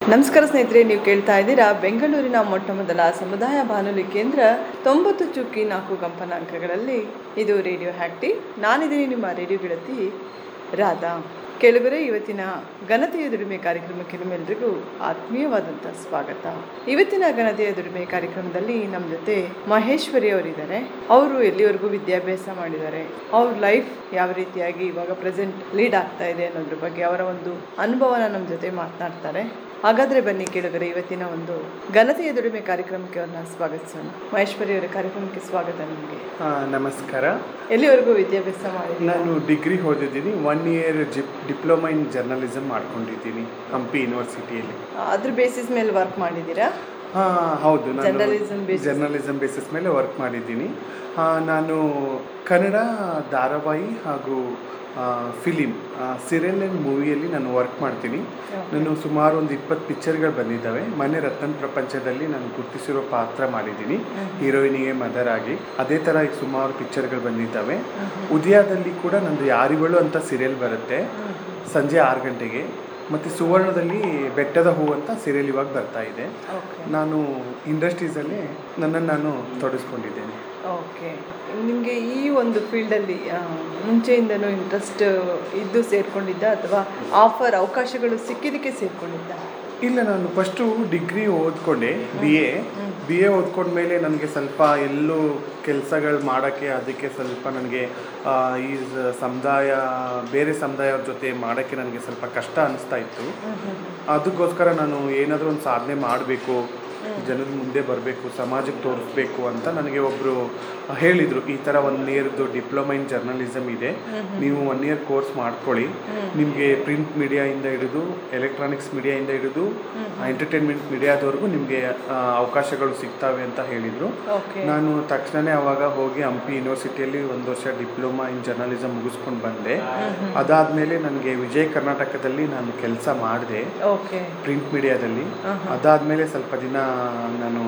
ನಮಸ್ಕಾರ ಸ್ನೇಹಿತರೆ, ನೀವು ಕೇಳ್ತಾ ಇದ್ದೀರಾ ಬೆಂಗಳೂರಿನ ಮೊಟ್ಟ ಮೊದಲ ಸಮುದಾಯ ಬಾನುಲಿ ಕೇಂದ್ರ ತೊಂಬತ್ತು ಚುಕ್ಕಿ ನಾಲ್ಕು ಕಂಪನಾಂಕಗಳಲ್ಲಿ ಇದು ರೇಡಿಯೋ ಹ್ಯಾಕ್ಟಿ ನಾನಿದ್ದೀನಿ ನಿಮ್ಮ ರೇಡಿಯೋ ಗೆಳತಿ ರಾಧಾ. ಕೆಳಗರೆ, ಇವತ್ತಿನ ಘನತೆಯ ದುಡಿಮೆ ಕಾರ್ಯಕ್ರಮಕ್ಕೆ ನಿಮ್ಮೆಲ್ಲರಿಗೂ ಆತ್ಮೀಯವಾದಂಥ ಸ್ವಾಗತ. ಇವತ್ತಿನ ಘನತೆಯ ದುಡಿಮೆ ಕಾರ್ಯಕ್ರಮದಲ್ಲಿ ನಮ್ಮ ಜೊತೆ ಮಹೇಶ್ವರಿ ಅವರಿದ್ದಾರೆ. ಅವರು ಎಲ್ಲಿವರೆಗೂ ವಿದ್ಯಾಭ್ಯಾಸ ಮಾಡಿದ್ದಾರೆ, ಅವ್ರ ಲೈಫ್ ಯಾವ ರೀತಿಯಾಗಿ ಇವಾಗ ಪ್ರೆಸೆಂಟ್ ಲೀಡ್ ಆಗ್ತಾ ಇದೆ ಅನ್ನೋದ್ರ ಬಗ್ಗೆ ಅವರ ಒಂದು ಅನುಭವನ ನಮ್ಮ ಜೊತೆ ಮಾತನಾಡ್ತಾರೆ. ಹಾಗಾದ್ರೆ ಬನ್ನಿ ಕೇಳಿದರೆ ಇವತ್ತಿನ ಒಂದು ಘನತೆಯ ದುಡಿಮೆ ಕಾರ್ಯಕ್ರಮಕ್ಕೆ ಅವ್ರನ್ನ ಸ್ವಾಗತಿಸೋಣ. ಮಹೇಶ್ವರಿ ಅವರ ಕಾರ್ಯಕ್ರಮಕ್ಕೆ ಸ್ವಾಗತ ನಿಮಗೆ. ನಮಸ್ಕಾರ. ಎಲ್ಲಿವರೆಗೂ ವಿದ್ಯಾಭ್ಯಾಸ ಮಾಡಿ ನಾನು ಡಿಗ್ರಿ ಓದಿದ್ದೀನಿ ಒನ್ ಇಯರ್ ಜಿಪ್ ಡಿಪ್ಲೊಮಾ ಇನ್ ಜರ್ನಲಿಸಮ್ ಮಾಡ್ಕೊಂಡಿದ್ದೀನಿ ಹಂಪಿ ಯೂನಿವರ್ಸಿಟಿಯಲ್ಲಿ ಅದ್ರ ಬೇಸಿಸ್ ಮೇಲೆ ವರ್ಕ್ ಮಾಡಿದ್ದೀರಾ? ಹೌದು. basis. ಜರ್ನಲಿಸಮ್ ಬೇಸಿಸ್ ಮೇಲೆ ವರ್ಕ್ ಮಾಡಿದ್ದೀನಿ. ನಾನು ಕನ್ನಡ ಧಾರಾವಾಹಿ ಹಾಗೂ ಫಿಲಿಮ್ ಸೀರಿಯಲ್ ಆ್ಯಂಡ್ ಮೂವಿಯಲ್ಲಿ ನಾನು ವರ್ಕ್ ಮಾಡ್ತೀನಿ. ನಾನು ಸುಮಾರು ಒಂದು ಇಪ್ಪತ್ತು ಪಿಕ್ಚರ್ಗಳು ಬಂದಿದ್ದಾವೆ. ಮೊನ್ನೆ ರತ್ನ ಪ್ರಪಂಚದಲ್ಲಿ ನಾನು ಗುರುತಿಸಿರೋ ಪಾತ್ರ ಮಾಡಿದ್ದೀನಿ. ಹೀರೋಯಿನಿಗೆ ಮದರ್ ಆಗಿ. ಅದೇ ಥರ ಈಗ ಸುಮಾರು ಪಿಕ್ಚರ್ಗಳು ಬಂದಿದ್ದಾವೆ. ಉದಯದಲ್ಲಿ ಕೂಡ ನಂದು ಯಾರಿಗಳು ಅಂತ ಸೀರಿಯಲ್ ಬರುತ್ತೆ. ಸಂಜೆ ಆರು ಗಂಟೆಗೆ. ಮತ್ತು ಸುವರ್ಣದಲ್ಲಿ ಬೆಟ್ಟದ ಹೂ ಅಂತ ಸೀರಿಯಲ್ ಇವಾಗ ಬರ್ತಾ ಇದೆ. ನಾನು ಇಂಡಸ್ಟ್ರೀಸಲ್ಲಿ ನನ್ನನ್ನು ನಾನು ತೊಡಗಿಸ್ಕೊಂಡಿದ್ದೇನೆ ಓಕೆ ನಿಮಗೆ ಈ ಒಂದು ಫೀಲ್ಡಲ್ಲಿ ಮುಂಚೆಯಿಂದನೂ ಇಂಟ್ರೆಸ್ಟ್ ಇದ್ದು ಸೇರ್ಕೊಂಡಿದ್ದ ಅಥವಾ ಆಫರ್ ಅವಕಾಶಗಳು ಸಿಕ್ಕಿದ್ದಕ್ಕೆ ಸೇರ್ಕೊಂಡಿದ್ದ? ಇಲ್ಲ ನಾನು ಫಸ್ಟು ಡಿಗ್ರಿ ಓದ್ಕೊಂಡೆ ಬಿ ಎ ಬಿ ಎ ಓದ್ಕೊಂಡ್ಮೇಲೆ ನನಗೆ ಸ್ವಲ್ಪ ಎಲ್ಲೂ ಕೆಲಸಗಳು ಮಾಡೋಕ್ಕೆ ಅದಕ್ಕೆ ಸ್ವಲ್ಪ ನನಗೆ ಈ ಸಮುದಾಯ ಬೇರೆ ಸಮುದಾಯವ್ರ ಜೊತೆ ಮಾಡೋಕ್ಕೆ ನನಗೆ ಸ್ವಲ್ಪ ಕಷ್ಟ ಅನ್ನಿಸ್ತಾ ಇತ್ತು. ಅದಕ್ಕೋಸ್ಕರ ನಾನು ಏನಾದರೂ ಒಂದು ಸಾಧನೆ ಮಾಡಬೇಕು. ಜನರ ಮುಂದೆ ಬರಬೇಕು ಸಮಾಜಕ್ಕೆ ತೋರಿಸ್ಬೇಕು ಅಂತ ನನಗೆ ಒಬ್ಬರು ಹೇಳಿದರು. ಈ ಥರ ಒನ್ ಇಯರ್ದು ಡಿಪ್ಲೊಮಾ ಇನ್ ಜರ್ನಲಿಸಮ್ ಇದೆ. ನೀವು ಒನ್ ಇಯರ್ ಕೋರ್ಸ್ ಮಾಡ್ಕೊಳ್ಳಿ. ನಿಮಗೆ ಪ್ರಿಂಟ್ ಮೀಡಿಯಾಯಿಂದ ಹಿಡಿದು ಎಲೆಕ್ಟ್ರಾನಿಕ್ಸ್ ಮೀಡಿಯಾಯಿಂದ ಹಿಡಿದು ಎಂಟರ್ಟೈನ್ಮೆಂಟ್ ಮೀಡಿಯಾದವರೆಗೂ ನಿಮಗೆ ಅವಕಾಶಗಳು ಸಿಗ್ತವೆ ಅಂತ ಹೇಳಿದರು. ನಾನು ತಕ್ಷಣನೇ ಅವಾಗ ಹೋಗಿ ಹಂಪಿ ಯೂನಿವರ್ಸಿಟಿಯಲ್ಲಿ ಒಂದು ವರ್ಷ ಡಿಪ್ಲೊಮಾ ಇನ್ ಜರ್ನಲಿಸಮ್ ಮುಗಿಸ್ಕೊಂಡು ಬಂದೆ. ಅದಾದಮೇಲೆ ನನಗೆ ವಿಜಯ ಕರ್ನಾಟಕದಲ್ಲಿ ನಾನು ಕೆಲಸ ಮಾಡಿದೆ. ಪ್ರಿಂಟ್ ಮೀಡಿಯಾದಲ್ಲಿ ಅದಾದಮೇಲೆ ಸ್ವಲ್ಪ ದಿನ ನಾನು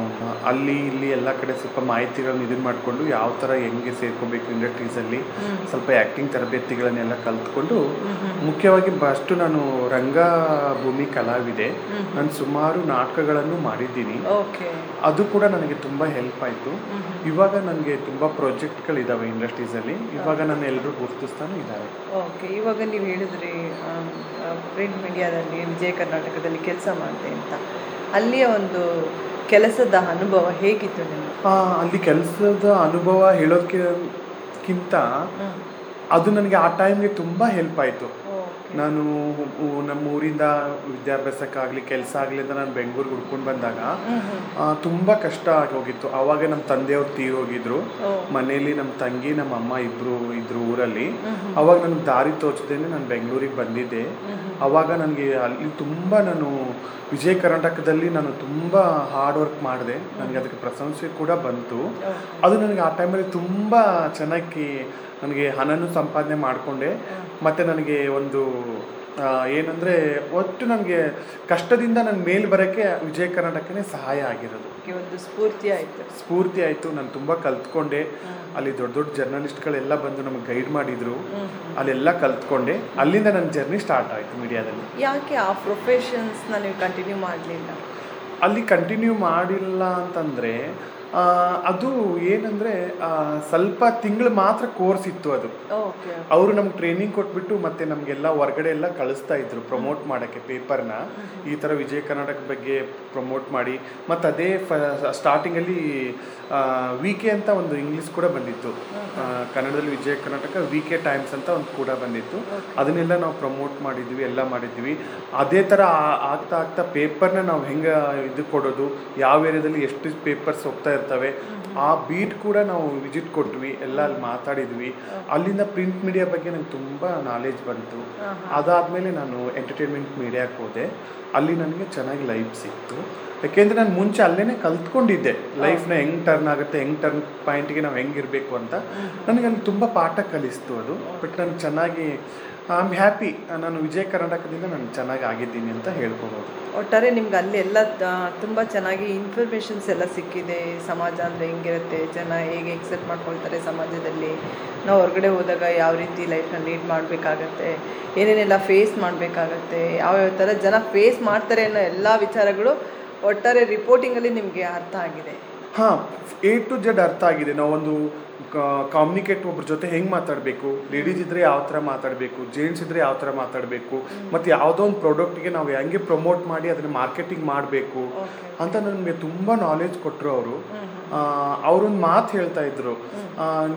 ಅಲ್ಲಿ ಇಲ್ಲಿ ಎಲ್ಲ ಕಡೆ ಸ್ವಲ್ಪ ಮಾಹಿತಿಗಳನ್ನ ಇದನ್ನು ಮಾಡಿಕೊಂಡು ಯಾವ ಥರ ಹೆಂಗೆ ಸೇರ್ಕೋಬೇಕು ಇಂಡಸ್ಟ್ರೀಸಲ್ಲಿ ಸ್ವಲ್ಪ ಆ್ಯಕ್ಟಿಂಗ್ ತರಬೇತಿಗಳನ್ನೆಲ್ಲ ಕಲ್ತ್ಕೊಂಡು ಮುಖ್ಯವಾಗಿ ಫಸ್ಟು ನಾನು ರಂಗಭೂಮಿ ಕಲಾವಿದೆ. ನಾನು ಸುಮಾರು ನಾಟಕಗಳನ್ನು ಮಾಡಿದ್ದೀನಿ. ಓಕೆ. ಅದು ಕೂಡ ನನಗೆ ತುಂಬ ಹೆಲ್ಪ್ ಆಯಿತು. ಇವಾಗ ನನಗೆ ತುಂಬ ಪ್ರಾಜೆಕ್ಟ್ಗಳಿದ್ದಾವೆ ಇಂಡಸ್ಟ್ರೀಸಲ್ಲಿ. ಇವಾಗ ನಾನು ಎಲ್ಲರೂ ಗುರುತಿಸ್ತಾನೂ ಇದ್ದಾರೆ. ಓಕೆ. ಇವಾಗ ನೀವು ಹೇಳಿದ್ರಿ ಪ್ರಿಂಟ್ ಮೀಡಿಯಾದಲ್ಲಿ ವಿಜಯ ಕರ್ನಾಟಕದಲ್ಲಿ ಕೆಲಸ ಮಾಡಿದೆ ಅಂತ. ಅಲ್ಲಿಯ ಒಂದು ಕೆಲಸದ ಅನುಭವ ಹೇಗಿತ್ತು ನಿಮಗೆ? ಆ, ಅಲ್ಲಿ ಕೆಲಸದ ಅನುಭವ ಹೇಳೋದಕ್ಕಿಂತ ಅದು ನನಗೆ ಆ ಟೈಮ್ಗೆ ತುಂಬ ಹೆಲ್ಪ್ ಆಯಿತು. ನಾನು ನಮ್ಮ ಊರಿಂದ ವಿದ್ಯಾಭ್ಯಾಸಕ್ಕಾಗಲಿ ಕೆಲಸ ಆಗಲಿ ಅಂತ ನಾನು ಬೆಂಗಳೂರಿಗೆ ಹುಡ್ಕೊಂಡು ಬಂದಾಗ ತುಂಬ ಕಷ್ಟ ಆಗಿ ಹೋಗಿತ್ತು. ಆವಾಗ ನಮ್ಮ ತಂದೆಯವ್ರು ತೀರಿ ಹೋಗಿದ್ರು. ಮನೆಯಲ್ಲಿ ನಮ್ಮ ತಂಗಿ ನಮ್ಮ ಅಮ್ಮ ಇಬ್ಬರು ಇದ್ರು ಊರಲ್ಲಿ. ಅವಾಗ ನನಗೆ ದಾರಿ ತೋಚದೇನೆ ನಾನು ಬೆಂಗಳೂರಿಗೆ ಬಂದಿದ್ದೆ. ಅವಾಗ ನನಗೆ ಅಲ್ಲಿ ತುಂಬ ನಾನು ವಿಜಯ ಕರ್ನಾಟಕದಲ್ಲಿ ನಾನು ತುಂಬ ಹಾರ್ಡ್ ವರ್ಕ್ ಮಾಡಿದೆ. ನನಗೆ ಅದಕ್ಕೆ ಪ್ರಶಂಸೆ ಕೂಡ ಬಂತು. ಅದು ನನಗೆ ಆ ಟೈಮಲ್ಲಿ ತುಂಬ ಚೆನ್ನಾಗಿ ನನಗೆ ಹಣನೂ ಸಂಪಾದನೆ ಮಾಡಿಕೊಂಡೆ. ಮತ್ತು ನನಗೆ ಒಂದು ಏನಂದರೆ ಒಟ್ಟು ನಮಗೆ ಕಷ್ಟದಿಂದ ನನ್ನ ಮೇಲೆ ಬರೋಕ್ಕೆ ವಿಜಯ ಕರ್ನಾಟಕನೇ ಸಹಾಯ ಆಗಿರೋದು. ಒಂದು ಸ್ಫೂರ್ತಿ ಆಯಿತು. ಸ್ಫೂರ್ತಿ ಆಯಿತು ನಾನು ತುಂಬ ಕಲ್ತ್ಕೊಂಡೆ. ಅಲ್ಲಿ ದೊಡ್ಡ ದೊಡ್ಡ ಜರ್ನಲಿಸ್ಟ್ಗಳೆಲ್ಲ ಬಂದು ನಮಗೆ ಗೈಡ್ ಮಾಡಿದರು. ಅಲ್ಲೆಲ್ಲ ಕಲ್ತ್ಕೊಂಡೆ. ಅಲ್ಲಿಂದ ನನ್ನ ಜರ್ನಿ ಸ್ಟಾರ್ಟ್ ಆಯಿತು ಮೀಡಿಯಾದಲ್ಲಿ. ಯಾಕೆ ಆ ಪ್ರೊಫೆಷನ್ಸ್ನ ನೀವು ಕಂಟಿನ್ಯೂ ಮಾಡಲಿಲ್ಲ? ಅಲ್ಲಿ ಕಂಟಿನ್ಯೂ ಮಾಡಿಲ್ಲ ಅಂತಂದರೆ ಅದು ಏನಂದ್ರೆ ಸ್ವಲ್ಪ ತಿಂಗಳು ಮಾತ್ರ ಕೋರ್ಸ್ ಇತ್ತು ಅದು. ಅವರು ನಮ್ಗೆ ಟ್ರೈನಿಂಗ್ ಕೊಟ್ಬಿಟ್ಟು ಮತ್ತೆ ನಮಗೆಲ್ಲ ಹೊರಗಡೆ ಎಲ್ಲ ಕಳಿಸ್ತಾ ಇದ್ರು ಪ್ರಮೋಟ್ ಮಾಡೋಕ್ಕೆ ಪೇಪರ್ನ ಈ ಥರ ವಿಜಯ ಕರ್ನಾಟಕ ಬಗ್ಗೆ ಪ್ರಮೋಟ್ ಮಾಡಿ ಮತ್ತೆ ಅದೇ ಫ ಸ್ಟಾರ್ಟಿಂಗಲ್ಲಿ ವಿ ಕೆ ಅಂತ ಒಂದು ಇಂಗ್ಲೀಷ್ ಕೂಡ ಬಂದಿತ್ತು. ಕನ್ನಡದಲ್ಲಿ Vijaya Karnataka V K Times ಅಂತ ಒಂದು ಕೂಡ ಬಂದಿತ್ತು. ಅದನ್ನೆಲ್ಲ ನಾವು ಪ್ರಮೋಟ್ ಮಾಡಿದ್ವಿ ಎಲ್ಲ ಮಾಡಿದ್ವಿ. ಅದೇ ಥರ ಆಗ್ತಾ ಆಗ್ತಾ ಪೇಪರ್ನ ನಾವು ಹೆಂಗೆ ಇದು ಕೊಡೋದು ಯಾವ ಏರಿಯಾದಲ್ಲಿ ಎಷ್ಟು ಪೇಪರ್ಸ್ ಹೋಗ್ತಾ ಇರ್ತವೆ. ಆ ಬೀಟ್ ಕೂಡ ನಾವು ವಿಸಿಟ್ ಕೊಟ್ವಿ ಎಲ್ಲ ಅಲ್ಲಿ ಮಾತಾಡಿದ್ವಿ. ಅಲ್ಲಿಂದ ಪ್ರಿಂಟ್ ಮೀಡಿಯಾ ಬಗ್ಗೆ ನಂಗೆ ತುಂಬ ನಾಲೆಜ್ ಬಂತು. ಅದಾದಮೇಲೆ ನಾನು ಎಂಟರ್ಟೈನ್ಮೆಂಟ್ ಮೀಡಿಯಾಕ್ಕೆ ಹೋದೆ. ಅಲ್ಲಿ ನನಗೆ ಚೆನ್ನಾಗಿ ಲೈಫ್ ಸಿಕ್ತು. ಯಾಕೆಂದರೆ ನಾನು ಮುಂಚೆ ಅಲ್ಲೇ ಕಲ್ತ್ಕೊಂಡಿದ್ದೆ. ಲೈಫ್ನ ಹೆಂಗೆ ಟರ್ನ್ ಆಗುತ್ತೆ ಹೆಂಗೆ ಟರ್ನ್ ಪಾಯಿಂಟ್ಗೆ ನಾವು ಹೆಂಗಿರಬೇಕು ಅಂತ. ನನಗೆ ಅಲ್ಲಿ ತುಂಬ ಪಾಠ ಕಲಿಸ್ತು ಅದು. ಬಟ್ ನಾನು ಚೆನ್ನಾಗಿ ಐ ಆಮ್ ಹ್ಯಾಪಿ ನಾನು ವಿಜಯ ಕರ್ನಾಟಕದಿಂದ ನಾನು ಚೆನ್ನಾಗಿ ಆಗಿದ್ದೀನಿ ಅಂತ ಹೇಳ್ಕೊಬೋದು. ಒಟ್ಟಾರೆ ನಿಮ್ಗೆ ಅಲ್ಲಿ ಎಲ್ಲ ತುಂಬ ಚೆನ್ನಾಗಿ ಇನ್ಫಾರ್ಮೇಷನ್ಸ್ ಎಲ್ಲ ಸಿಕ್ಕಿದೆ. ಸಮಾಜ ಅಂದರೆ ಹೆಂಗಿರುತ್ತೆ, ಜನ ಹೇಗೆ ಎಕ್ಸೆಪ್ಟ್ ಮಾಡ್ಕೊಳ್ತಾರೆ ಸಮಾಜದಲ್ಲಿ. ನಾವು ಹೊರಗಡೆ ಹೋದಾಗ ಯಾವ ರೀತಿ ಲೈಫ್ನ ಲೀಡ್ ಮಾಡಬೇಕಾಗತ್ತೆ, ಏನೇನೆಲ್ಲ ಫೇಸ್ ಮಾಡಬೇಕಾಗತ್ತೆ ಯಾವ್ಯಾವ ಥರ ಜನ ಫೇಸ್ ಮಾಡ್ತಾರೆ ಅನ್ನೋ ಎಲ್ಲ ವಿಚಾರಗಳು ಒಟ್ಟಾರೆ ರಿಪೋರ್ಟಿಂಗಲ್ಲಿ ನಿಮಗೆ ಅರ್ಥ ಆಗಿದೆ. ಹಾಂ ಎ ಟು ಜೆಡ್ ಅರ್ಥ ಆಗಿದೆ. ನಾವೊಂದು ಕಾಮ್ಯುನಿಕೇಟ್ ಒಬ್ರ ಜೊತೆ ಹೆಂಗೆ ಮಾತಾಡಬೇಕು? ಲೇಡೀಸ್ ಇದ್ದರೆ ಯಾವ ಥರ ಮಾತಾಡಬೇಕು? ಜೆಂಟ್ಸ್ ಇದ್ದರೆ ಯಾವ ಥರ ಮಾತಾಡಬೇಕು? ಮತ್ತು ಯಾವುದೋ ಒಂದು ಪ್ರಾಡಕ್ಟ್ಗೆ ನಾವು ಹೆಂಗೆ ಪ್ರಮೋಟ್ ಮಾಡಿ ಅದನ್ನು ಮಾರ್ಕೆಟಿಂಗ್ ಮಾಡಬೇಕು? ಅಂತ ನನಗೆ ತುಂಬ ನಾಲೆಜ್ ಕೊಟ್ಟರು ಅವರು. ಅವರೊಂದು ಮಾತು ಹೇಳ್ತಾ ಇದ್ರು.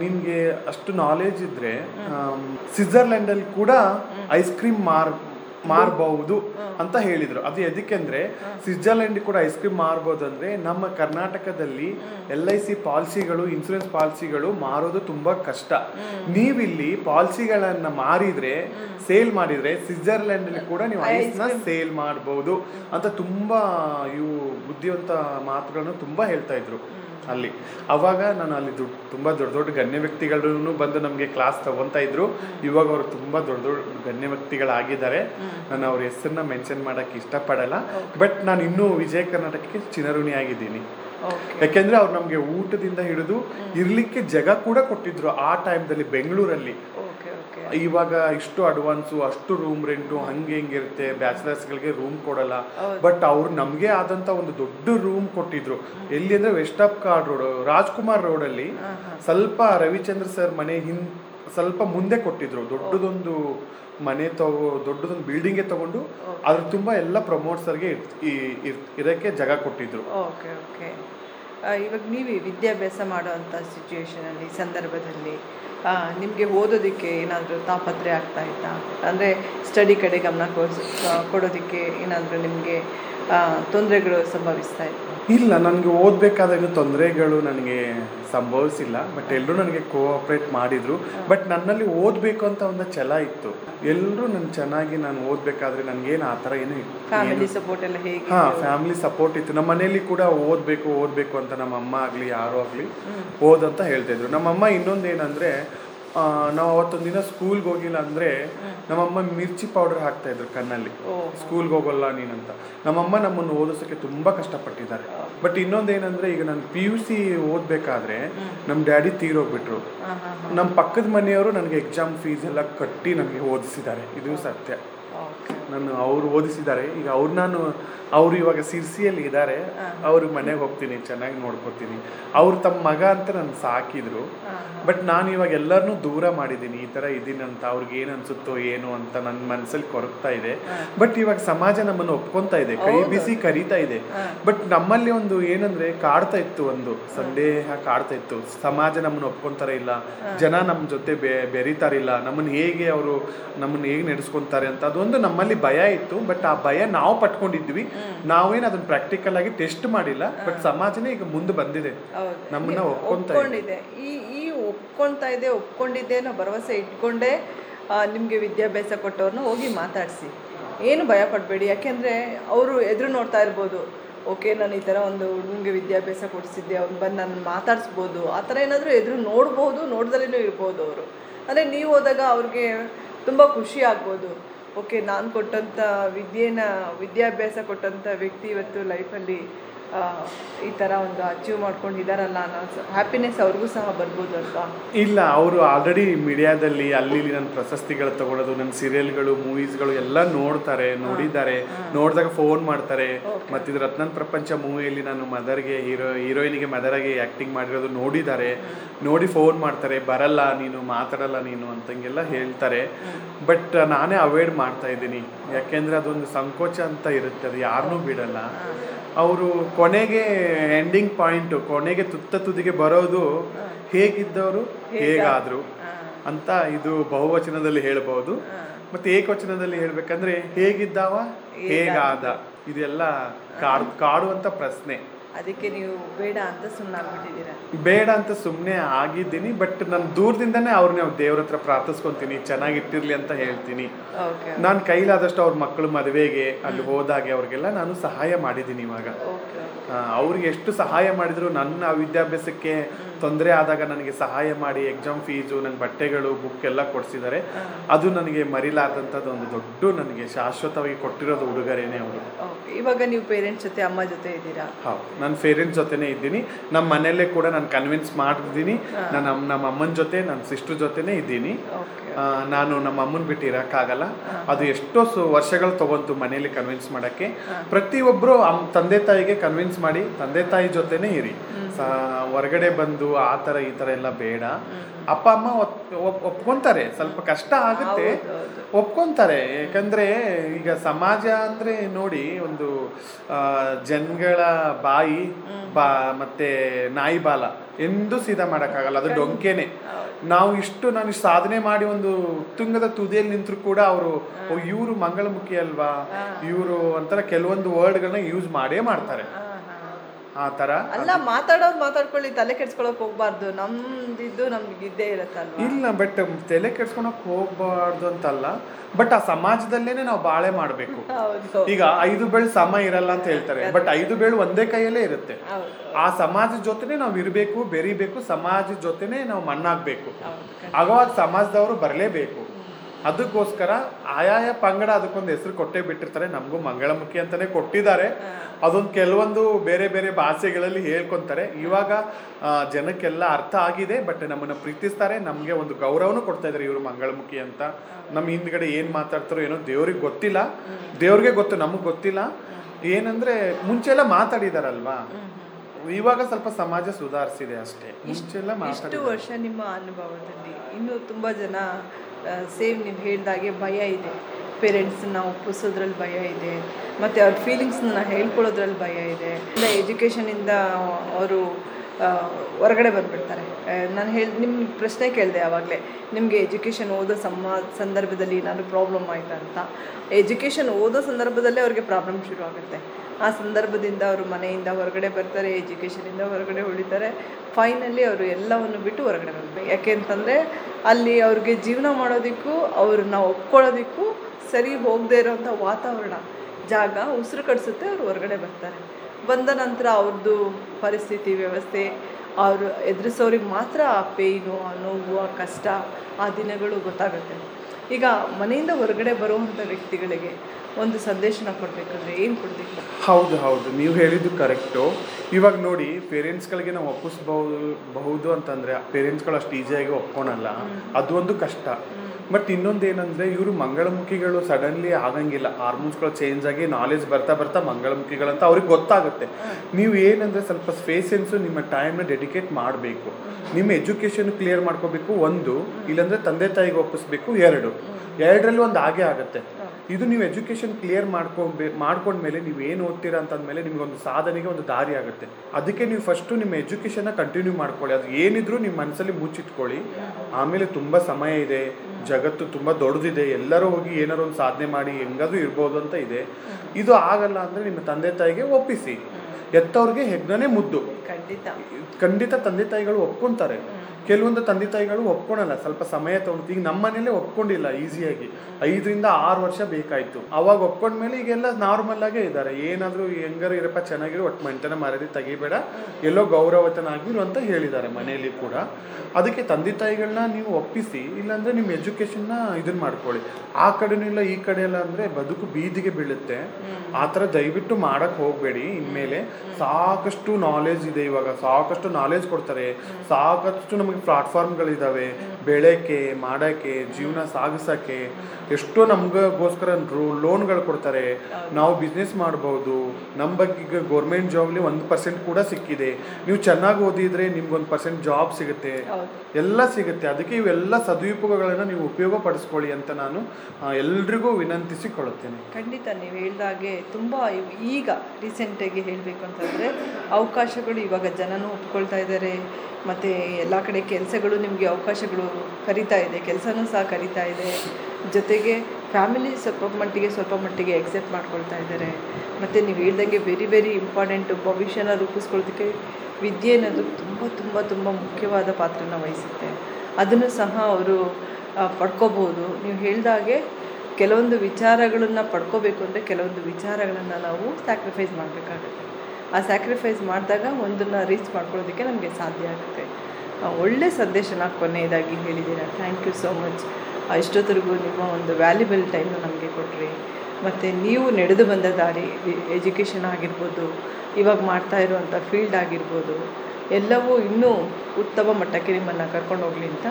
ನಿನಗೆ ಅಷ್ಟು ನಾಲೆಜ್ ಇದ್ದರೆ ಸ್ವಿಟ್ಜರ್ಲೆಂಡಲ್ಲಿ ಕೂಡ ಐಸ್ ಕ್ರೀಮ್ ಮಾರ್ ಮಾರಬಹುದು ಅಂತ ಹೇಳಿದ್ರು. ಅದು ಎದಕ್ಕೆಂದ್ರೆ ಸ್ವಿಟ್ಜರ್ಲೆಂಡ್ ಕೂಡ ಐಸ್ ಕ್ರೀಮ್ ಮಾರಬಹುದು ಅಂದ್ರೆ ನಮ್ಮ ಕರ್ನಾಟಕದಲ್ಲಿ ಎಲ್ ಐ ಸಿ ಪಾಲಿಸಿಗಳು ಇನ್ಸೂರೆನ್ಸ್ ಪಾಲಿಸಿಗಳು ಮಾರೋದು ತುಂಬಾ ಕಷ್ಟ. ನೀವಿಲ್ಲಿ ಪಾಲಿಸಿಗಳನ್ನ ಮಾರಿದ್ರೆ ಸೇಲ್ ಮಾಡಿದ್ರೆ ಸ್ವಿಟ್ಜರ್ಲೆಂಡ್ ಕೂಡ ನೀವು ಐಸ್ನ ಸೇಲ್ ಮಾಡಬಹುದು ಅಂತ ತುಂಬಾ ಇವು ಬುದ್ಧಿವಂತ ಮಾತುಗಳನ್ನು ತುಂಬಾ ಹೇಳ್ತಾ ಇದ್ರು. ಅಲ್ಲಿ. ಅವಾಗ ನಾನು ಅಲ್ಲಿ ದುಡ್ಡು ತುಂಬ ದೊಡ್ಡ ದೊಡ್ಡ ಗಣ್ಯ ವ್ಯಕ್ತಿಗಳೂ ಬಂದು ನಮಗೆ ಕ್ಲಾಸ್ ತಗೊಂತಾ ಇದ್ರು. ಇವಾಗ ಅವರು ತುಂಬ ದೊಡ್ಡ ದೊಡ್ಡ ಗಣ್ಯ ವ್ಯಕ್ತಿಗಳಾಗಿದ್ದಾರೆ. ನಾನು ಅವ್ರ ಹೆಸರನ್ನ ಮೆನ್ಷನ್ ಮಾಡೋಕ್ಕೆ ಇಷ್ಟಪಡಲ್ಲ. ಬಟ್ ನಾನು ಇನ್ನೂ ವಿಜಯ ಕರ್ನಾಟಕಕ್ಕೆ ಚಿನರುಣಿ ಆಗಿದ್ದೀನಿ. ಯಾಕೆಂದ್ರೆ ಅವ್ರು ನಮಗೆ ಊಟದಿಂದ ಹಿಡಿದು ಇರ್ಲಿಕ್ಕೆ ಜಗ ಕೂಡ ಕೊಟ್ಟಿದ್ರು ಆ ಟೈಮ್ದಲ್ಲಿ ಬೆಂಗಳೂರಲ್ಲಿ. ಇವಾಗ ಇಷ್ಟು ಅಡ್ವಾನ್ಸು ಅಷ್ಟು ರೂಮ್ ರೆಂಟು ಹಂಗೆ ಹಿಂಗಿರುತ್ತೆ ಬ್ಯಾಚುಲರ್ಸ್ಗಳಿಗೆ ರೂಮ್ ಕೊಡಲ್ಲ. ಬಟ್ ಅವ್ರು ನಮಗೆ ಆದಂತ ಒಂದು ದೊಡ್ಡ ರೂಮ್ ಕೊಟ್ಟಿದ್ರು. ಎಲ್ಲಿ ಅಂದ್ರೆ west of chord road Rajkumar ರೋಡಲ್ಲಿ ಸ್ವಲ್ಪ ರವಿಚಂದ್ರ ಸರ್ ಮನೆ ಹಿಂದ್ ಸ್ವಲ್ಪ ಮುಂದೆ ಕೊಟ್ಟಿದ್ರು. ದೊಡ್ಡದೊಂದು ಮನೆ ತಗೋ ದೊಡ್ಡದೊಂದು ಬಿಲ್ಡಿಂಗೇ ತಗೊಂಡು ಅದ್ರ ತುಂಬ ಎಲ್ಲ ಪ್ರಮೋಟ್ಸರ್ಗೆ ಇರೋಕ್ಕೆ ಜಾಗ ಕೊಟ್ಟಿದ್ರು. Okay okay. ಇವಾಗ ನೀವು ವಿದ್ಯಾಭ್ಯಾಸ ಮಾಡುವಂಥ ಸಿಚುವೇಶನಲ್ಲಿ ಸಂದರ್ಭದಲ್ಲಿ ನಿಮಗೆ ಓದೋದಕ್ಕೆ ಏನಾದರೂ ತಾಪತ್ರೆ ಆಗ್ತಾ ಇತ್ತಾ? ಅಂದರೆ ಸ್ಟಡಿ ಕಡೆ ಗಮನ ಕೊಡೋದಕ್ಕೆ ಏನಾದರೂ ನಿಮಗೆ ತೊಂದರೆಗಳು ಸಂಭವಿಸ್ತಾ ಇತ್ತು. ಇಲ್ಲ ನನಗೆ ಓದಬೇಕಾದಾಗ ತೊಂದರೆಗಳು ನನಗೆ ಸಂಭವಿಸಿಲ್ಲ ಬಟ್ ಎಲ್ಲರೂ ನನಗೆ ಕೋಆಪ್ರೇಟ್ ಮಾಡಿದ್ರು ಬಟ್ ನನ್ನಲ್ಲಿ ಓದಬೇಕು ಅಂತ ಒಂದು ಛಲ ಇತ್ತು. ಎಲ್ಲರೂ ನನ್ನ ಚೆನ್ನಾಗಿ ನಾನು ಓದಬೇಕಾದ್ರೆ ನನಗೇನು ಆ ಥರ ಏನು ಫ್ಯಾಮಿಲಿ ಸಪೋರ್ಟ್ ಎಲ್ಲ ಹೇಗೆ ಹಾಂ ಫ್ಯಾಮಿಲಿ ಸಪೋರ್ಟ್ ಇತ್ತು. ನಮ್ಮ ಮನೇಲಿ ಕೂಡ ಓದಬೇಕು ಓದಬೇಕು ಅಂತ ನಮ್ಮ ಅಮ್ಮ ಆಗಲಿ ಯಾರೋ ಆಗಲಿ ಓದಂತ ಹೇಳ್ತಾ ಇದ್ರು. ನಮ್ಮಮ್ಮ ಇನ್ನೊಂದು ಏನಂದ್ರೆ ಆ, ನಾವು ಅವತ್ತೊಂದು ದಿನ ಸ್ಕೂಲ್ಗೆ ಹೋಗಿಲ್ಲ ಅಂದ್ರೆ ನಮ್ಮಮ್ಮ ಮಿರ್ಚಿ ಪೌಡರ್ ಹಾಕ್ತಾ ಇದ್ರು ಕಣ್ಣಲ್ಲಿ. ಸ್ಕೂಲ್ಗೆ ಹೋಗೋಲ್ಲ ನೀನಂತ. ನಮ್ಮಮ್ಮ ನಮ್ಮನ್ನು ಓದಿಸೋಕ್ಕೆ ತುಂಬಾ ಕಷ್ಟಪಟ್ಟಿದ್ದಾರೆ. ಬಟ್ ಇನ್ನೊಂದೇನಂದ್ರೆ ಈಗ ನಾನು ಪಿ ಯು ಸಿ ಓದ್ಬೇಕಾದ್ರೆ ನಮ್ಮ ಡ್ಯಾಡಿ ತೀರೋಗ್ಬಿಟ್ರು. ನಮ್ಮ ಪಕ್ಕದ ಮನೆಯವರು ನನಗೆ ಎಕ್ಸಾಮ್ ಫೀಸ್ ಎಲ್ಲ ಕಟ್ಟಿ ನನಗೆ ಓದಿಸಿದ್ದಾರೆ. ಇದು ಸತ್ಯ. ನಾನು ಅವರು ಓದಿಸಿದ್ದಾರೆ. ಈಗ ಅವ್ರು ನಾನು ಅವರು ಇವಾಗ ಸಿರ್ಸಿಯಲ್ಲಿ ಇದ್ದಾರೆ. ಅವ್ರ ಮನೆಗೆ ಹೋಗ್ತೀನಿ ಚೆನ್ನಾಗಿ ನೋಡ್ಕೊತೀನಿ. ಅವ್ರು ತಮ್ಮ ಮಗ ಅಂತ ನನ್ನ ಸಾಕಿದ್ರು. ಬಟ್ ನಾನು ಇವಾಗ ಎಲ್ಲರನ್ನೂ ದೂರ ಮಾಡಿದ್ದೀನಿ. ಈ ಥರ ಇದ್ದೀನಿ ಅಂತ ಅವ್ರಿಗೆ ಏನು ಅನ್ಸುತ್ತೋ ಏನು ಅಂತ ನನ್ನ ಮನಸ್ಸಲ್ಲಿ ಕೊರಗ್ತಾ ಇದೆ. ಬಟ್ ಇವಾಗ ಸಮಾಜ ನಮ್ಮನ್ನು ಒಪ್ಕೊಂತಾ ಇದೆ. ಕೈ ಬಿಸಿ ಕರಿತಾ ಇದೆ. ಬಟ್ ನಮ್ಮಲ್ಲಿ ಒಂದು ಏನಂದ್ರೆ ಕಾಡ್ತಾ ಇತ್ತು ಒಂದು ಸಂದೇಹ ಕಾಡ್ತಾ ಇತ್ತು. ಸಮಾಜ ನಮ್ಮನ್ನು ಒಪ್ಕೊಂತಾರ ಇಲ್ಲ. ಜನ ನಮ್ಮ ಜೊತೆ ಬೆ ಬೆರೀತಾರಿಲ್ಲ ನಮ್ಮನ್ನು ಹೇಗೆ ಅವರು ನಮ್ಮನ್ನು ಹೇಗೆ ನಡೆಸ್ಕೊಂತಾರೆ ಅಂತ ಅದೊಂದು ನಮ್ಮಲ್ಲಿ ಭಯ ಇತ್ತು ಬಟ್ ಆ ಭಯ ನಾವು ಪಟ್ಕೊಂಡಿದ್ವಿ. ನಾವೇನು ಅದನ್ನ ಪ್ರಾಕ್ಟಿಕಲ್ ಆಗಿ ಟೆಸ್ಟ್ ಮಾಡಿಲ್ಲ ಬಟ್ ಸಮಾಜನೇ ಈಗ ಮುಂದೆ ಬಂದಿದೆ. ನಮ್ಮನ್ನ ಒಪ್ಕೊಂಡಿದೆ. ಈ ಈ ಒಪ್ಕೊಂತಾ ಇದೆ ಒಪ್ಕೊಂಡಿದ್ದೆ ಅನ್ನೋ ಭರವಸೆ ಇಟ್ಕೊಂಡೇ ನಿಮಗೆ ವಿದ್ಯಾಭ್ಯಾಸ ಕೊಟ್ಟವ್ರನ್ನ ಹೋಗಿ ಮಾತಾಡಿಸಿ. ಏನು ಭಯ ಪಡಬೇಡಿ. ಯಾಕೆಂದ್ರೆ ಅವರು ಎದುರು ನೋಡ್ತಾ ಇರ್ಬೋದು. ಓಕೆ ನಾನು ಈ ಥರ ಒಂದು ಹುಡುಗನಿಗೆ ವಿದ್ಯಾಭ್ಯಾಸ ಕೊಡಿಸಿದ್ದೆ ಅವ್ನು ಬಂದು ನಾನು ಮಾತಾಡಿಸ್ಬೋದು. ಆ ಥರ ಏನಾದರೂ ಎದುರು ನೋಡ್ಬೋದು ನೋಡ್ದಲೇ ಇರ್ಬೋದು ಅವರು. ಅಂದರೆ ನೀವು ಹೋದಾಗ ಅವ್ರಿಗೆ ತುಂಬ ಖುಷಿ ಆಗ್ಬೋದು. ಓಕೆ ನಾನು ಕೊಟ್ಟಂಥ ವಿದ್ಯೆನ ವಿದ್ಯಾಭ್ಯಾಸ ಕೊಟ್ಟಂಥ ವ್ಯಕ್ತಿ ಇವತ್ತು ಲೈಫಲ್ಲಿ ಈ ಥರ ಒಂದು ಅಚೀವ್ ಮಾಡ್ಕೊಂಡು ಇದಾರಲ್ಲ ಅನ್ನೋ ಹ್ಯಾಪಿನೆಸ್ ಅವ್ರಿಗೂ ಸಹ ಬರ್ಬೋದು ಅಲ್ವಾ? ಇಲ್ಲ ಅವರು ಆಲ್ರೆಡಿ ಮೀಡಿಯಾದಲ್ಲಿ ಅಲ್ಲಿ ನನ್ನ ಪ್ರಶಸ್ತಿಗಳು ತಗೊಳ್ಳೋದು ನನ್ನ ಸೀರಿಯಲ್ಗಳು ಮೂವೀಸ್ಗಳು ಎಲ್ಲ ನೋಡ್ತಾರೆ ನೋಡಿದ್ದಾರೆ. ನೋಡಿದಾಗ ಫೋನ್ ಮಾಡ್ತಾರೆ. ಮತ್ತೆ ಇದು ರತ್ನನ್ ಪ್ರಪಂಚ ಮೂವಿಯಲ್ಲಿ ನಾನು ಮದರ್ಗೆ ಹೀರೋ ಹೀರೋಯಿನಿಗೆ ಮದರಾಗಿ ಆ್ಯಕ್ಟಿಂಗ್ ಮಾಡಿರೋದು ನೋಡಿದ್ದಾರೆ. ನೋಡಿ ಫೋನ್ ಮಾಡ್ತಾರೆ ಬರಲ್ಲ ನೀನು ಮಾತಾಡಲ್ಲ ನೀನು ಅಂತಂಗೆಲ್ಲ ಹೇಳ್ತಾರೆ. ಬಟ್ ನಾನೇ ಅವಾಯ್ಡ್ ಮಾಡ್ತಾ ಇದ್ದೀನಿ. ಯಾಕೆಂದ್ರೆ ಅದೊಂದು ಸಂಕೋಚ ಅಂತ ಇರುತ್ತೆ ಅದು ಯಾರನ್ನೂ ಬಿಡಲ್ಲ. ಅವರು ಕೊನೆಗೆ ಎಂಡಿಂಗ್ ಪಾಯಿಂಟು ಕೊನೆಗೆ ತುತ್ತ ತುದಿಗೆ ಬರೋದು ಹೇಗಿದ್ದವರು? ಹೇಗಾದ್ರು. ಅಂತ ಇದು ಬಹುವಚನದಲ್ಲಿ ಹೇಳ್ಬೋದು. ಮತ್ತೆ ಏಕವಚನದಲ್ಲಿ ಹೇಳ್ಬೇಕಂದ್ರೆ ಹೇಗಿದ್ದಾವ? ಹೇಗಾದ? ಇದೆಲ್ಲ ಕಾಡು ಕಾಡುವಂತ ಪ್ರಶ್ನೆ. ಅದಕ್ಕೆ ನೀವು ಬೇಡ ಅಂತ ಸುಮ್ಮನಾಗ್ಬಿಟ್ಟಿದ್ದೀರಾ ಬೇಡ ಅಂತ ಸುಮ್ಮನೆ ಆಗಿದ್ದೀನಿ ಬಟ್ ನಾನು ದೂರದಿಂದನೇ ಅವ್ರನ್ನ ದೇವ್ರ ಹತ್ರ ಪ್ರಾರ್ಥಿಸ್ಕೊಂತೀನಿ ಚೆನ್ನಾಗಿಟ್ಟಿರ್ಲಿ ಅಂತ ಹೇಳ್ತೀನಿ. ನಾನು ಕೈಲಾದಷ್ಟು ಅವ್ರ ಮಕ್ಕಳು ಮದುವೆಗೆ ಅಲ್ಲಿ ಹೋದಾಗೆ ಅವ್ರಿಗೆಲ್ಲ ನಾನು ಸಹಾಯ ಮಾಡಿದ್ದೀನಿ ಇವಾಗ. ಅವ್ರಿಗೆ ಎಷ್ಟು ಸಹಾಯ ಮಾಡಿದ್ರು ನನ್ನ ವಿದ್ಯಾಭ್ಯಾಸಕ್ಕೆ ತೊಂದರೆ ಆದಾಗ ನನಗೆ ಸಹಾಯ ಮಾಡಿ ಎಕ್ಸಾಮ್ ಫೀಸು ನನ್ನ ಬಟ್ಟೆಗಳು ಬುಕ್ ಎಲ್ಲ ಕೊಡಿಸಿದ್ದಾರೆ. ಅದು ನನಗೆ ಮರಿಲಾರ್ದಂಥದ್ದು ಒಂದು ದೊಡ್ಡ ನನಗೆ ಶಾಶ್ವತವಾಗಿ ಕೊಟ್ಟಿರೋದು ಉಡುಗೊರೆನೇ ಅವರು. ಇವಾಗ ನೀವು ಪೇರೆಂಟ್ಸ್ ಜೊತೆ ಅಮ್ಮ ಜೊತೆ ಇದ್ದೀರಾ? ಹೌದು. ನನ್ನ ಪೇರೆಂಟ್ಸ್ ಜೊತೆನೇ ಇದ್ದೀನಿ. ನಮ್ಮ ಮನೆಯಲ್ಲೇ ಕೂಡ ನಾನು ಕನ್ವಿನ್ಸ್ ಮಾಡಿದ್ದೀನಿ ನಾನು ನಮ್ಮ ಅಮ್ಮನ ಜೊತೆ ನನ್ನ ಸಿಸ್ಟರ್ ಜೊತೆನೇ ಇದ್ದೀನಿ. ನಾನು ನಮ್ಮ ಅಮ್ಮನ ಬಿಟ್ಟು ಇರೋಕ್ಕಾಗಲ್ಲ. ಅದು ಎಷ್ಟೋ ಸು- ವರ್ಷಗಳು ತಗೊಂತು ಮನೇಲಿ ಕನ್ವಿನ್ಸ್ ಮಾಡೋಕ್ಕೆ. ಪ್ರತಿಯೊಬ್ಬರು ಅಮ್ಮ ತಂದೆ ತಾಯಿಗೆ ಕನ್ವಿನ್ಸ್ ಮಾಡಿ ತಂದೆ ತಾಯಿ ಜೊತೆನೇ ಇರಿ. ಹೊರಗಡೆ ಬಂದು ಆ ಥರ ಈ ಥರ ಎಲ್ಲ ಬೇಡ. ಅಪ್ಪ ಅಮ್ಮ ಒಪ್- ಒಪ್- ಒಪ್ಕೊಂತಾರೆ. ಸ್ವಲ್ಪ ಕಷ್ಟ ಆಗುತ್ತೆ. ಒಪ್ಕೊಂತಾರೆ. ಯಾಕಂದರೆ ಈಗ ಸಮಾಜ ಅಂದರೆ ನೋಡಿ ಒಂದು ಜನಗಳ ಬಾಯಿ ಬಾ ಮತ್ತು ನಾಯಿ ಬಾಲ. ಎಂದೂ ಸೀದಾ ಮಾಡೋಕ್ಕಾಗಲ್ಲ ಅದು ಡೊಂಕೆನೆ. ನಾವು ಇಷ್ಟು ನಾನು ಇಷ್ಟು ಸಾಧನೆ ಮಾಡಿ ಒಂದು ಉತ್ತುಂಗದ ತುದಿಯಲ್ಲಿ ನಿಂತರೂ ಕೂಡ ಅವರು ಇವರು ಮಂಗಳಮುಖಿ ಅಲ್ವಾ? ಇವರು ಅಂತಾರೆ ಕೆಲವೊಂದು ವರ್ಡ್ಗಳನ್ನ ಯೂಸ್ ಮಾಡೇ ಮಾಡ್ತಾರೆ. ಆ ಥರ ಅಲ್ಲ ಮಾತಾಡೋರು ಮಾತಾಡ್ಕೊಳ್ಳಿ ತಲೆ ಕೆಡ್ಸ್ಕೊಳಕ್ ಹೋಗ್ಬಾರ್ದು. ನಮ್ದಿದ್ದು ನಮ್ಗೆ ಇದ್ದೇ ಇರತ್ತಲ್ಲ ಇಲ್ಲ ಬಟ್ ತಲೆ ಕೆಡ್ಸ್ಕೊಳಕ್ ಹೋಗ್ಬಾರ್ದು ಅಂತಲ್ಲ. ಬಟ್ ಆ ಸಮಾಜದಲ್ಲೇನೆ ನಾವು ಬಾಳೆ ಮಾಡಬೇಕು. ಈಗ ಐದು ಬೇಳು ಸಮ ಇರಲ್ಲ ಅಂತ ಹೇಳ್ತಾರೆ. ಬಟ್ ಐದು ಬೇಳು ಒಂದೇ ಕೈಯಲ್ಲೇ ಇರುತ್ತೆ. ಆ ಸಮಾಜದ ಜೊತೆನೆ ನಾವು ಇರಬೇಕು ಬೆರಿಬೇಕು ಸಮಾಜದ ಜೊತೆನೆ ನಾವು ಮಣ್ಣಾಗಬೇಕು. ಆಗ ಸಮಾಜದವರು ಬರಲೇಬೇಕು. ಅದಕ್ಕೋಸ್ಕರ ಆಯಾಯ ಪಂಗಡ ಅದಕ್ಕೊಂದು ಹೆಸರು ಕೊಟ್ಟೇ ಬಿಟ್ಟಿರ್ತಾರೆ. ನಮಗೂ ಮಂಗಳಮುಖಿ ಅಂತಲೇ ಕೊಟ್ಟಿದ್ದಾರೆ. ಅದೊಂದು ಕೆಲವೊಂದು ಬೇರೆ ಬೇರೆ ಭಾಷೆಗಳಲ್ಲಿ ಹೇಳ್ಕೊತಾರೆ. ಇವಾಗ ಜನಕ್ಕೆಲ್ಲ ಅರ್ಥ ಆಗಿದೆ ಬಟ್ ನಮ್ಮನ್ನು ಪ್ರೀತಿಸ್ತಾರೆ. ನಮಗೆ ಒಂದು ಗೌರವನೂ ಕೊಡ್ತಾ ಇದ್ದಾರೆ ಇವರು ಮಂಗಳಮುಖಿ ಅಂತ. ನಮ್ಮ ಹಿಂದ್ಗಡೆ ಏನು ಮಾತಾಡ್ತಾರೋ ಏನೋ ದೇವ್ರಿಗೆ ಗೊತ್ತಿಲ್ಲ. ದೇವ್ರಿಗೆ ಗೊತ್ತು ನಮಗೆ ಗೊತ್ತಿಲ್ಲ. ಏನಂದ್ರೆ ಮುಂಚೆ ಎಲ್ಲ ಮಾತಾಡಿದಾರಲ್ವಾ ಇವಾಗ ಸ್ವಲ್ಪ ಸಮಾಜ ಸುಧಾರಿಸಿದೆ ಅಷ್ಟೇ. ಮುಂಚೆ ಎಲ್ಲ ವರ್ಷ ನಿಮ್ಮ ಅನುಭವದಲ್ಲಿ ಇನ್ನೂ ತುಂಬಾ ಜನ ಸೇಮ್ ನೀವು ಹೇಳಿದಾಗೆ ಭಯ ಇದೆ. ಪೇರೆಂಟ್ಸನ್ನ ಒಪ್ಪಿಸೋದ್ರಲ್ಲಿ ಭಯ ಇದೆ. ಮತ್ತು ಅವ್ರ ಫೀಲಿಂಗ್ಸ್ನ ಹೇಳ್ಕೊಳ್ಳೋದ್ರಲ್ಲಿ ಭಯ ಇದೆ. ಎಜುಕೇಷನಿಂದ ಅವರು ಹೊರಗಡೆ ಬಂದುಬಿಡ್ತಾರೆ. ನಾನು ಹೇಳಿ ನಿಮ್ಮ ಪ್ರಶ್ನೆ ಕೇಳಿದೆ ಆವಾಗಲೇ ನಿಮಗೆ ಎಜುಕೇಷನ್ ಓದೋ ಸಮ, ಸಂದರ್ಭದಲ್ಲಿ ಏನಾದರೂ ಪ್ರಾಬ್ಲಮ್ ಆಯ್ತಾ ಅಂತ. ಎಜುಕೇಷನ್ ಓದೋ ಸಂದರ್ಭದಲ್ಲೇ ಅವ್ರಿಗೆ ಪ್ರಾಬ್ಲಮ್ ಶುರು ಆಗುತ್ತೆ. ಆ ಸಂದರ್ಭದಿಂದ ಅವರು ಮನೆಯಿಂದ ಹೊರಗಡೆ ಬರ್ತಾರೆ ಎಜುಕೇಷನಿಂದ ಹೊರಗಡೆ ಉಳಿತಾರೆ. ಫೈನಲಿ ಅವರು ಎಲ್ಲವನ್ನು ಬಿಟ್ಟು ಹೊರಗಡೆ ಬರ್ತಾರೆ ಯಾಕೆ ಅಂತಂದರೆ ಅಲ್ಲಿ ಅವ್ರಿಗೆ ಜೀವನ ಮಾಡೋದಕ್ಕೂ, ಅವ್ರನ್ನ ಒಪ್ಕೊಳ್ಳೋದಕ್ಕೂ, ಸರಿ ಹೋಗದೇ ಇರೋವಂಥ ವಾತಾವರಣ, ಜಾಗ ಉಸಿರು ಕಡಿಸುತ್ತೆ ಅವ್ರು ಹೊರಗಡೆ ಬರ್ತಾರೆ. ಬಂದ ನಂತರ ಅವ್ರದ್ದು ಪರಿಸ್ಥಿತಿ, ವ್ಯವಸ್ಥೆ, ಅವರು ಎದುರಿಸೋರಿಗೆ ಮಾತ್ರ ಆ ಪೇಯ್ನು, ಆ ನೋವು, ಆ ಕಷ್ಟ, ಆ ದಿನಗಳು ಗೊತ್ತಾಗುತ್ತೆ. ಈಗ ಮನೆಯಿಂದ ಹೊರಗಡೆ ಬರುವಂಥ ವ್ಯಕ್ತಿಗಳಿಗೆ ಒಂದು ಸಂದೇಶನ ಕೊಡ್ಬೇಕಂದ್ರೆ ಏನು ಕೊಡ್ಬೇಕು? ಹೌದು ಹೌದು. ನೀವು ಹೇಳಿದ್ದು ಕರೆಕ್ಟು. ಇವಾಗ ನೋಡಿ ಪೇರೆಂಟ್ಸ್ಗಳಿಗೆ ನಾವು ಒಪ್ಪಿಸ್ಬಹುದು ಬಹುದು ಪೇರೆಂಟ್ಸ್ ಪೇರೆಂಟ್ಸ್ಗಳು ಅಷ್ಟು ಈಸಿಯಾಗಿ ಒಪ್ಕೊಳಲ್ಲ. ಅದು ಒಂದು ಕಷ್ಟ. ಬಟ್ ಇನ್ನೊಂದು ಏನಂದ್ರೆ ಇವರು ಮಂಗಳಮುಖಿಗಳು ಸಡನ್ಲಿ ಆಗಂಗಿಲ್ಲ. ಹಾರ್ಮೋನ್ಸ್ಗಳು ಚೇಂಜ್ ಆಗಿ ನಾಲೆಜ್ ಬರ್ತಾ ಬರ್ತಾ ಮಂಗಳಮುಖಿಗಳಂತ ಅವ್ರಿಗೆ ಗೊತ್ತಾಗುತ್ತೆ. ನೀವು ಏನಂದ್ರೆ ಸ್ವಲ್ಪ ಸ್ಪೇಸೆನ್ಸು ನಿಮ್ಮ ಟೈಮ್ನ ಡೆಡಿಕೇಟ್ ಮಾಡಬೇಕು. ನಿಮ್ಮ ಎಜುಕೇಶನ್ ಕ್ಲಿಯರ್ ಮಾಡ್ಕೋಬೇಕು ಒಂದು. ಇಲ್ಲಾಂದ್ರೆ ತಂದೆ ತಾಯಿಗೆ ಒಪ್ಪಿಸ್ಬೇಕು ಎರಡು. ಎರಡರಲ್ಲಿ ಒಂದು ಹಾಗೆ ಆಗುತ್ತೆ. ಇದು ನೀವು ಎಜುಕೇಶನ್ ಕ್ಲಿಯರ್ ಮಾಡ್ಕೊಂಡ್ಬೇ ಮಾಡ್ಕೊಂಡ್ಮೇಲೆ ನೀವು ಏನು ಓದ್ತೀರಾ ಅಂತಂದ್ಮೇಲೆ ನಿಮಗೆ ಒಂದು ಸಾಧನೆಗೆ ಒಂದು ದಾರಿ ಆಗುತ್ತೆ. ಅದಕ್ಕೆ ನೀವು ಫಸ್ಟು ನಿಮ್ಮ ಎಜುಕೇಷನ್ನ ಕಂಟಿನ್ಯೂ ಮಾಡ್ಕೊಳ್ಳಿ. ಅದು ಏನಿದ್ರೂ ನಿಮ್ಮ ಮನಸ್ಸಲ್ಲಿ ಮುಚ್ಚಿಟ್ಕೊಳ್ಳಿ. ಆಮೇಲೆ ತುಂಬ ಸಮಯ ಇದೆ. ಜಗತ್ತು ತುಂಬ ದೊಡ್ಡದಿದೆ. ಎಲ್ಲರೂ ಹೋಗಿ ಏನಾರು ಒಂದು ಸಾಧನೆ ಮಾಡಿ ಹೆಂಗಾದ್ರೂ ಇರ್ಬೋದು ಅಂತ ಇದೆ. ಇದು ಆಗಲ್ಲ ಅಂದರೆ ನಿಮ್ಮ ತಂದೆ ತಾಯಿಗೆ ಒಪ್ಪಿಸಿ. ಎತ್ತವ್ರಿಗೆ ಹೆಗ್ಗನೇ ಮುದ್ದು. ಖಂಡಿತ. ಖಂಡಿತ ತಂದೆ ತಾಯಿಗಳು ಒಪ್ಕೊಂತಾರೆ. ಕೆಲವೊಂದು ತಂದೆ ತಾಯಿಗಳು ಒಪ್ಕೊಳಲ್ಲ ಸ್ವಲ್ಪ ಸಮಯ ತಗೊಂಡು. ಈಗ ನಮ್ಮ ಮನೇಲೆ ಒಪ್ಕೊಂಡಿಲ್ಲ ಈಸಿಯಾಗಿ. ಐದರಿಂದ ಆರು ವರ್ಷ ಬೇಕಾಯಿತು. ಅವಾಗ ಒಪ್ಕೊಂಡ್ಮೇಲೆ ಈಗೆಲ್ಲ ನಾರ್ಮಲ್ ಆಗೇ ಇದ್ದಾರೆ. ಏನಾದರೂ ಹೆಂಗಾರ ಇರಪ್ಪ ಚೆನ್ನಾಗಿರೋ ಒಟ್ಟು ಮಂಟನ ಮರದಿ ತೆಗಿಬೇಡ. ಎಲ್ಲೋ ಗೌರವತನಾಗಿರು ಅಂತ ಹೇಳಿದ್ದಾರೆ ಮನೆಯಲ್ಲಿ ಕೂಡ. ಅದಕ್ಕೆ ತಂದೆ ತಾಯಿಗಳನ್ನ ನೀವು ಒಪ್ಪಿಸಿ ಇಲ್ಲಾಂದರೆ ನಿಮ್ಮ ಎಜುಕೇಷನ್ನ ಇದನ್ನ ಮಾಡ್ಕೊಳ್ಳಿ. ಆ ಕಡೆನೂ ಇಲ್ಲ ಈ ಕಡೆ ಎಲ್ಲ ಅಂದರೆ ಬದುಕು ಬೀದಿಗೆ ಬೀಳುತ್ತೆ. ಆ ಥರ ದಯವಿಟ್ಟು ಮಾಡೋಕ್ಕೆ ಹೋಗಬೇಡಿ ಇನ್ಮೇಲೆ. ಸಾಕಷ್ಟು ನಾಲೆಜ್ ಇದೆ ಇವಾಗ. ಸಾಕಷ್ಟು ನಾಲೆಜ್ ಕೊಡ್ತಾರೆ. ಸಾಕಷ್ಟು ನಮಗೆ ಪ್ಲಾಟ್ಫಾರ್ಮ್ಗಳಿದಾವೆ ಬೆಳೆಕೆ ಮಾಡಕ್ಕೆ ಜೀವನ ಸಾಗಿಸಕ್ಕೆ ಎಷ್ಟೋ ನಮಗೋಸ್ಕರ ಲೋನ್ಗಳು ಕೊಡ್ತಾರೆ. ನಾವು ಬಿಸ್ನೆಸ್ ಮಾಡ್ಬೋದು. ನಮ್ಮ ಬಗ್ಗೆ ಈಗ ಗೌರ್ಮೆಂಟ್ ಜಾಬ್ಲಿ ಒಂದು ಪರ್ಸೆಂಟ್ ಕೂಡ ಸಿಕ್ಕಿದೆ. ನೀವು ಚೆನ್ನಾಗಿ ಓದಿದ್ರೆ ನಿಮ್ಗೊಂದು ಪರ್ಸೆಂಟ್ ಜಾಬ್ ಸಿಗುತ್ತೆ. ಎಲ್ಲ ಸಿಗುತ್ತೆ. ಅದಕ್ಕೆ ಇವೆಲ್ಲ ಸದುಪಯೋಗಗಳನ್ನು ನೀವು ಉಪಯೋಗ ಪಡಿಸ್ಕೊಳ್ಳಿ ಅಂತ ನಾನು ಎಲ್ರಿಗೂ ವಿನಂತಿಸಿಕೊಳ್ಳುತ್ತೇನೆ. ಖಂಡಿತ ನೀವು ಹೇಳಿದಾಗೆ ತುಂಬ ಈಗ ರೀಸೆಂಟಾಗಿ ಹೇಳಬೇಕು ಅಂತಂದರೆ ಅವಕಾಶಗಳು ಇವಾಗ ಜನನೂ ಒಪ್ಕೊಳ್ತಾ ಇದ್ದಾರೆ. ಮತ್ತು ಎಲ್ಲ ಕಡೆ ಕೆಲಸಗಳು ನಿಮಗೆ ಅವಕಾಶಗಳು ಕರಿತಾ ಇದೆ, ಕೆಲಸನೂ ಸಹ ಕರಿತಾ ಇದೆ. ಜೊತೆಗೆ ಫ್ಯಾಮಿಲಿ ಸ್ವಲ್ಪ ಮಟ್ಟಿಗೆ ಸ್ವಲ್ಪ ಮಟ್ಟಿಗೆ ಎಕ್ಸೆಪ್ಟ್ ಮಾಡ್ಕೊಳ್ತಾ ಇದ್ದಾರೆ. ಮತ್ತು ನೀವು ಹೇಳ್ದಂಗೆ ವೆರಿ ವೆರಿ ಇಂಪಾರ್ಟೆಂಟು ಭವಿಷ್ಯನ ರೂಪಿಸ್ಕೊಳ್ಳೋದಕ್ಕೆ ವಿದ್ಯೆ ಅನ್ನೋದು ತುಂಬ ತುಂಬ ತುಂಬ ಮುಖ್ಯವಾದ ಪಾತ್ರನ ವಹಿಸುತ್ತೆ. ಅದನ್ನು ಸಹ ಅವರು ಪಡ್ಕೋಬೋದು. ನೀವು ಹೇಳಿದಾಗೆ ಕೆಲವೊಂದು ವಿಚಾರಗಳನ್ನು ಪಡ್ಕೋಬೇಕು ಅಂದರೆ ಕೆಲವೊಂದು ವಿಚಾರಗಳನ್ನು ನಾವು ಸ್ಯಾಕ್ರಿಫೈಸ್ ಮಾಡಬೇಕಾಗುತ್ತೆ. ಆ ಸ್ಯಾಕ್ರಿಫೈಸ್ ಮಾಡಿದಾಗ ಒಂದನ್ನು ರೀಚ್ ಮಾಡ್ಕೊಳ್ಳೋದಕ್ಕೆ ನಮಗೆ ಸಾಧ್ಯ ಆಗುತ್ತೆ. ಒಳ್ಳೆ ಸಂದೇಶನ ಕೊನೆಯದಾಗಿ ಹೇಳಿದ್ದೀರಾ. ಥ್ಯಾಂಕ್ ಯು ಸೋ ಮಚ್ ಇಷ್ಟೊತ್ತರೆಗೂ ನಿಮ್ಮ ಒಂದು ವ್ಯಾಲ್ಯುಬಲ್ ಟೈಮ್ ನಮಗೆ ಕೊಟ್ರಿ. ಮತ್ತು ನೀವು ನಡೆದು ಬಂದ ದಾರಿ ಎಜುಕೇಷನ್ ಆಗಿರ್ಬೋದು ಇವಾಗ ಮಾಡ್ತಾ ಇರುವಂಥ ಫೀಲ್ಡ್ ಆಗಿರ್ಬೋದು ಎಲ್ಲವೂ ಇನ್ನೂ ಉತ್ತಮ ಮಟ್ಟಕ್ಕೆ ನಿಮ್ಮನ್ನು ಕರ್ಕೊಂಡು ಹೋಗಲಿ ಅಂತ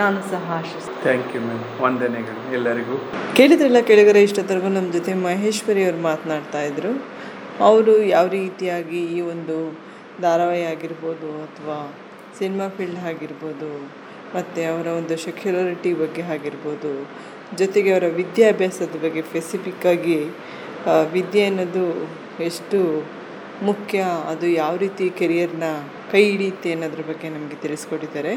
ನಾನು ಸಹ ಆಶಿಸ್ತೀನಿ. ಥ್ಯಾಂಕ್ ಯು ಮ್ಯಾಮ್ ವಂದನೆಗಳು ಎಲ್ಲರಿಗೂ. ಕೇಳಿದ್ರಲ್ಲ ಕೆಳಗರೆ ಇಷ್ಟೊತ್ತರೆಗೂ ನಮ್ಮ ಜೊತೆ ಮಹೇಶ್ವರಿ ಅವರು ಮಾತನಾಡ್ತಾ ಇದ್ರು. ಅವರು ಯಾವ ರೀತಿಯಾಗಿ ಈ ಒಂದು ಧಾರಾವಾಹಿ ಆಗಿರ್ಬೋದು ಅಥವಾ ಸಿನಿಮಾ ಫೀಲ್ಡ್ ಆಗಿರ್ಬೋದು, ಮತ್ತು ಅವರ ಒಂದು ಸೆಕ್ಯುಲರಿಟಿ ಬಗ್ಗೆ ಆಗಿರ್ಬೋದು, ಜೊತೆಗೆ ಅವರ ವಿದ್ಯಾಭ್ಯಾಸದ ಬಗ್ಗೆ ಸ್ಪೆಸಿಫಿಕ್ಕಾಗಿ ವಿದ್ಯೆ ಅನ್ನೋದು ಎಷ್ಟು ಮುಖ್ಯ, ಅದು ಯಾವ ರೀತಿ ಕೆರಿಯರ್ನ ಕೈ ಹಿಡಿಯುತ್ತೆ ಅನ್ನೋದ್ರ ಬಗ್ಗೆ ನಮಗೆ ತಿಳಿಸ್ಕೊಟ್ಟಿದ್ದಾರೆ.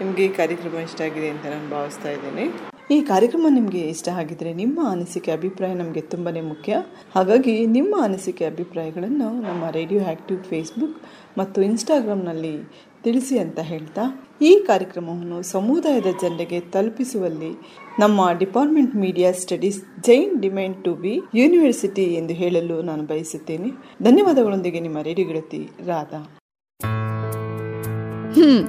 ನಿಮಗೆ ಈ ಕಾರ್ಯಕ್ರಮ ಇಷ್ಟ ಆಗಿದೆ ಅಂತ ನಾನು ಭಾವಿಸ್ತಾ ಇದ್ದೇನೆ. ಈ ಕಾರ್ಯಕ್ರಮ ನಿಮಗೆ ಇಷ್ಟ ಆಗಿದ್ರೆ ನಿಮ್ಮ ಅನಿಸಿಕೆ ಅಭಿಪ್ರಾಯ ನಮಗೆ ತುಂಬಾ ಮುಖ್ಯ. ಹಾಗಾಗಿ ನಿಮ್ಮ ಅನಿಸಿಕೆ ಅಭಿಪ್ರಾಯಗಳನ್ನು ನಮ್ಮ ರೇಡಿಯೋ ಆ್ಯಕ್ಟಿವ್ ಫೇಸ್ಬುಕ್ ಮತ್ತು ಇನ್ಸ್ಟಾಗ್ರಾಮ್ನಲ್ಲಿ ತಿಳಿಸಿ ಅಂತ ಹೇಳ್ತಾ, ಈ ಕಾರ್ಯಕ್ರಮವನ್ನು ಸಮುದಾಯದ ಜನರಿಗೆ ತಲುಪಿಸುವಲ್ಲಿ ನಮ್ಮ department media studies Jain deemed to be university ಎಂದು ಹೇಳಲು ನಾನು ಬಯಸುತ್ತೇನೆ. ಧನ್ಯವಾದಗಳೊಂದಿಗೆ ನಿಮ್ಮ ರೇಡಿಯೋ ಗೆಳತಿ ರಾಧಾ. ಹ್ಮ್,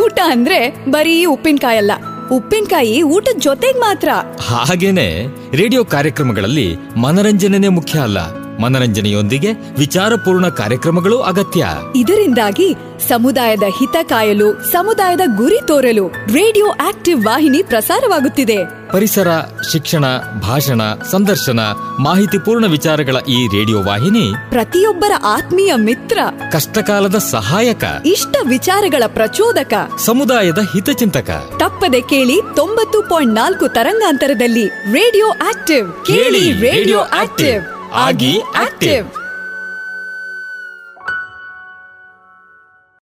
ಊಟ ಅಂದ್ರೆ ಬರೀ ಉಪ್ಪಿನಕಾಯಿ ಅಲ್ಲ ಉಪ್ಪಿನಕಾಯಿ ಊಟದ ಜೊತೆಗ್ ಮಾತ್ರ. ಹಾಗೇನೆ ರೇಡಿಯೋ ಕಾರ್ಯಕ್ರಮಗಳಲ್ಲಿ ಮನರಂಜನೆನೇ ಮುಖ್ಯ ಅಲ್ಲ. ಮನರಂಜನೆಯೊಂದಿಗೆ ವಿಚಾರಪೂರ್ಣ ಕಾರ್ಯಕ್ರಮಗಳು ಅಗತ್ಯ. ಇದರಿಂದಾಗಿ ಸಮುದಾಯದ ಹಿತ ಕಾಯಲು ಸಮುದಾಯದ ಗುರಿ ತೋರಲು ರೇಡಿಯೋ ಆಕ್ಟಿವ್ ವಾಹಿನಿ ಪ್ರಸಾರವಾಗುತ್ತಿದೆ. ಪರಿಸರ ಶಿಕ್ಷಣ ಭಾಷಣ ಸಂದರ್ಶನ ಮಾಹಿತಿಪೂರ್ಣ ವಿಚಾರಗಳ ಈ ರೇಡಿಯೋ ವಾಹಿನಿ ಪ್ರತಿಯೊಬ್ಬರ ಆತ್ಮೀಯ ಮಿತ್ರ ಕಷ್ಟಕಾಲದ ಸಹಾಯಕ ಇಷ್ಟ ವಿಚಾರಗಳ ಪ್ರಚೋದಕ ಸಮುದಾಯದ ಹಿತಚಿಂತಕ. ತಪ್ಪದೆ ಕೇಳಿ ತೊಂಬತ್ತು ಪಾಯಿಂಟ್ ನಾಲ್ಕು ತರಂಗಾಂತರದಲ್ಲಿ ರೇಡಿಯೋ ಆಕ್ಟಿವ್ ಕೇಳಿ ರೇಡಿಯೋ ಆಕ್ಟಿವ್ ಆಗಿ ಆಕ್ಟಿವ್.